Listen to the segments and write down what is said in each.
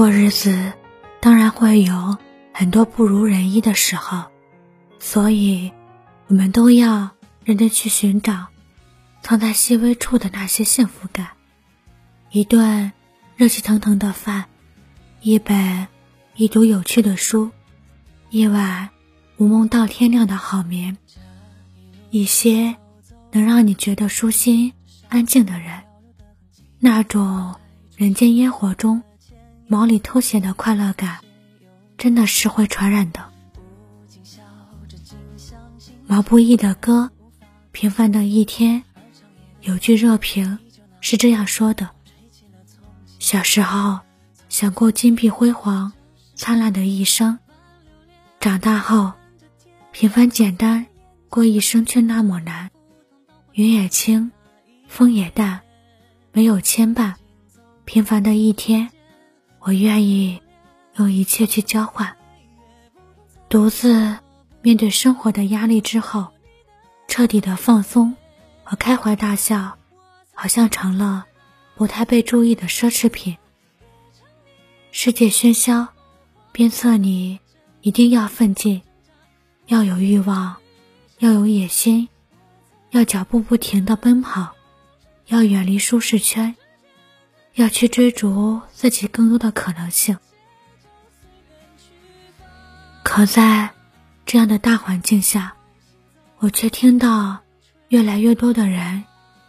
过日子，当然会有很多不如人意的时候，所以，我们都要认真去寻找藏在细微处的那些幸福感。一顿热气腾腾的饭，一本一读有趣的书，一晚无梦到天亮的好眠，一些能让你觉得舒心、安静的人，那种人间烟火中。忙里偷闲的快乐感，真的是会传染的。毛不易的歌《平凡的一天》有句热评是这样说的：小时候想过金碧辉煌、灿烂的一生，长大后平凡简单过一生却那么难。云也轻，风也淡，没有牵绊，平凡的一天。我愿意用一切去交换。独自面对生活的压力之后，彻底的放松和开怀大笑，好像成了不太被注意的奢侈品。世界喧嚣，鞭策你一定要奋进，要有欲望，要有野心，要脚步不停的奔跑，要远离舒适圈。要去追逐自己更多的可能性，可在这样的大环境下，我却听到越来越多的人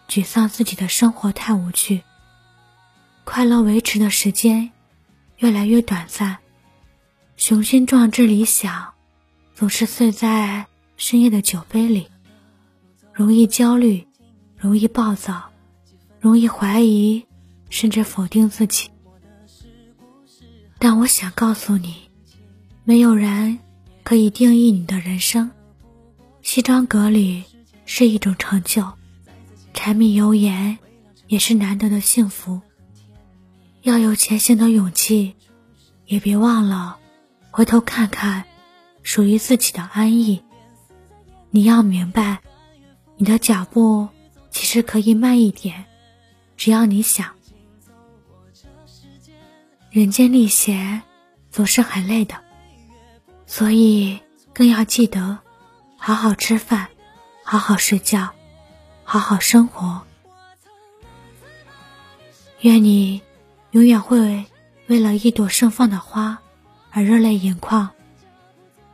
沮丧自己的生活太无趣，快乐维持的时间越来越短暂，雄心壮志理想总是碎在深夜的酒杯里，容易焦虑，容易暴躁，容易怀疑。甚至否定自己，但我想告诉你，没有人可以定义你的人生。西装革履是一种成就，柴米油盐也是难得的幸福。要有前行的勇气，也别忘了回头看看属于自己的安逸。你要明白，你的脚步其实可以慢一点，只要你想。人间历险总是很累的，所以更要记得好好吃饭，好好睡觉，好好生活。愿你永远会为了一朵盛放的花而热泪盈眶，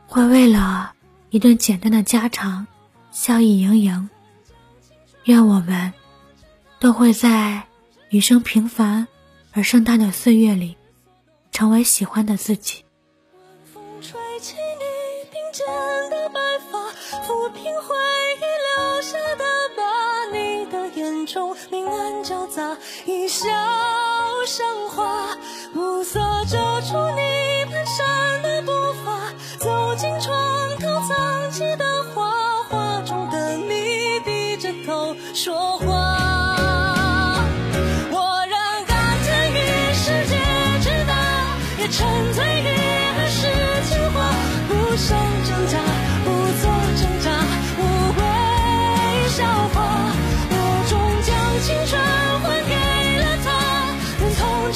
会为了一顿简单的家常笑意盈盈。愿我们都会在余生平凡而盛大的岁月里。成为喜欢的自己。晚风吹起你鬓间的白发，抚平回忆留下的疤。你的眼中明暗交杂，一笑生花，暮色遮住你蹒跚的步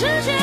世界